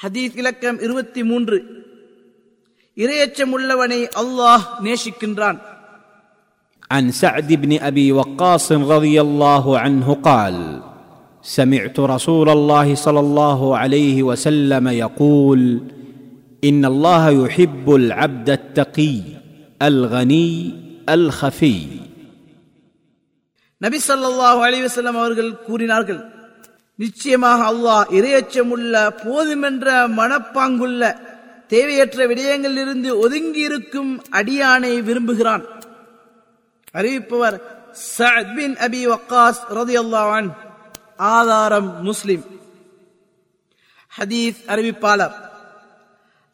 ஹதீஸ் இலக்கம் இருபத்தி மூன்று இரையச்சம் உள்ளவனை அல்லாஹ் நேசிக்கின்றான் عن سعد بن ابي وقاص رضي الله عنه قال سمعت رسول الله صلى الله عليه وسلم يقول ان الله يحب العبد التقي الغني الخفي நபி ஸல்லல்லாஹு அலைஹி வஸல்லம் அவர்கள் கூறினார்கள் நிச்சயமாக அல்லாஹ் இரையச்சமுள்ள போதுமென்ற மனப்பாங்குள்ள தேவையற்ற விடயங்களிலிருந்து ஒதுங்கி இருக்கும் அடியானை விரும்புகிறான். அறிவிப்பவர் சஅத் பின் அபி வக்காஸ் ரலியல்லாஹு ஆதாரம் முஸ்லிம். ஹதீஸ் அறிவிப்பாளர்.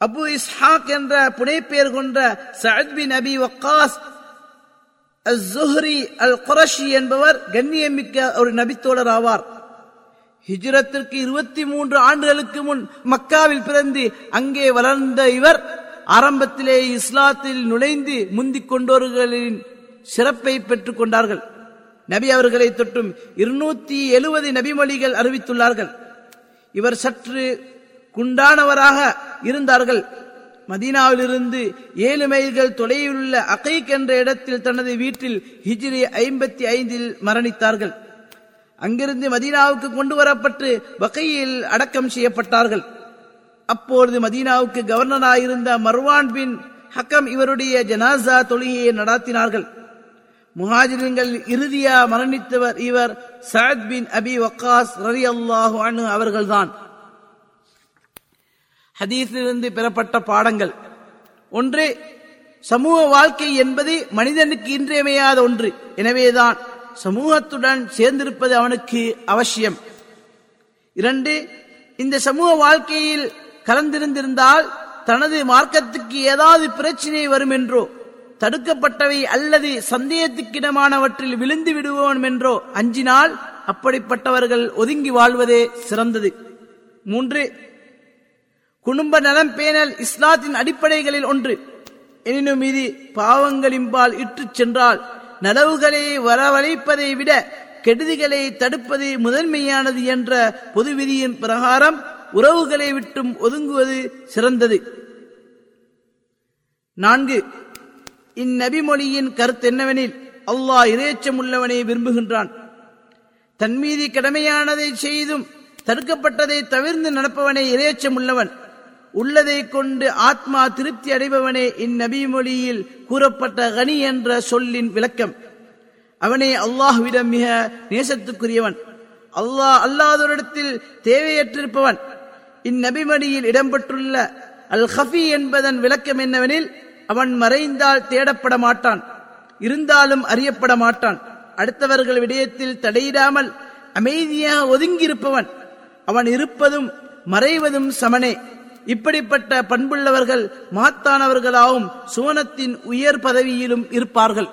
அபு இஸ்ஹாக் என்ற புனைப்பெயர் கொண்ட சஅத் பின் அபி வக்காஸ் அஸ்ஸுஹ்ரி அல் குரஷி என்பவர் கண்ணியமிக்க ஒரு நபித்தோழர் ஆவார். ஹிஜ்ரத்திற்கு இருபத்தி மூன்று ஆண்டுகளுக்கு முன் மக்காவில் பிறந்து அங்கே வளர்ந்த இவர் ஆரம்பத்திலே இஸ்லாத்தில் நுழைந்து முந்திக் கொண்டோர்களின் சிறப்பை பெற்றுக் கொண்டார்கள். நபி அவர்களை தொட்டும் இருநூத்தி எழுபது நபிமொழிகள் அறிவித்துள்ளார்கள். இவர் சற்று குண்டானவராக இருந்தார்கள். மதீனாவிலிருந்து ஏழு மைல்கள் தொலைவிலுள்ள அகைக் என்ற இடத்தில் தனது வீட்டில் ஹிஜ்ரி ஐம்பத்தி ஐந்தில் மரணித்தார்கள். அங்கிருந்து மதீனாவுக்கு கொண்டு வரப்பட்டு வகையில் அடக்கம் செய்யப்பட்டார்கள். அப்பொழுது மதீனாவுக்கு கவர்னராயிருந்த மர்வான் பின் ஹக்கம் இவருடைய ஜனாசா தொழுகையை நடாத்தினார்கள். முஹாஜிர்கள் இறுதியா மரணித்தவர் இவர் சயத் பின் அபி வக்காஸ் ரவி அல்லாஹு அனு அவர்கள்தான். ஹதீஸிலிருந்து பெறப்பட்ட பாடங்கள். ஒன்று சமூக வாழ்க்கை என்பது மனிதனுக்கு இன்றியமையாத ஒன்று. எனவேதான் சமூகத்துடன் சேர்ந்திருப்பது அவனுக்கு அவசியம். இரண்டு இந்த சமூக வாழ்க்கையில் கலந்திருந்திருந்தால் தனது மார்க்கத்துக்கு ஏதாவது பிரச்சனை வரும் என்றோ தடுக்கப்பட்டவை அல்லது சந்தேகத்துக்கிடமானவற்றில் விழுந்து விடுவோம் என்றோ அஞ்சினால் அப்படிப்பட்டவர்கள் ஒதுங்கி வாழ்வதே சிறந்தது. மூன்று குடும்ப நலம் பேணல் இஸ்லாத்தின் அடிப்படைகளில் ஒன்று. எனினும் இது பாவங்களின்பால் இட்டுச் சென்றால் நலவுகளை வரவழைப்பதை விட கெடுதிகளை தடுப்பது முதன்மையானது என்ற பொது விதியின் பிரகாரம் உறவுகளை விட்டும் ஒதுங்குவது சிறந்தது. நான்கு இந்நபிமொழியின் கருத்து என்னவெனில் அல்லாஹ் இறைச்சம் உள்ளவனை விரும்புகின்றான். தன்மீதி கடமையானதை செய்தும் தடுக்கப்பட்டதை தவிர்த்து நடப்பவனை இறையச்சம் உள்ளவன் உள்ளதை கொண்டு ஆத்மா திருப்தி அடைபவனே இந்நபி மொழியில் கூறப்பட்ட கனி என்ற சொல்லின் விளக்கம். அவனே அல்லாஹ்விடம் மிக நேசத்துக்குரியவன். அல்லாஹ் அல்லாதோரிடத்தில் தேவையற்றிருப்பவன். இந்நபிமணியில் இடம்பெற்றுள்ள அல் ஹஃபி என்பதன் விளக்கம் என்னவெனில் அவன் மறைந்தால் தேடப்பட மாட்டான். இருந்தாலும் அறியப்பட மாட்டான். அடுத்தவர்கள் விடயத்தில் தடையிடாமல் அமைதியாக ஒதுங்கியிருப்பவன். அவன் இருப்பதும் மறைவதும் சமனே. இப்படிப்பட்ட பண்புள்ளவர்கள் மகத்தானவர்களாகவும் சுவனத்தின் உயர் பதவியிலும் இருப்பார்கள்.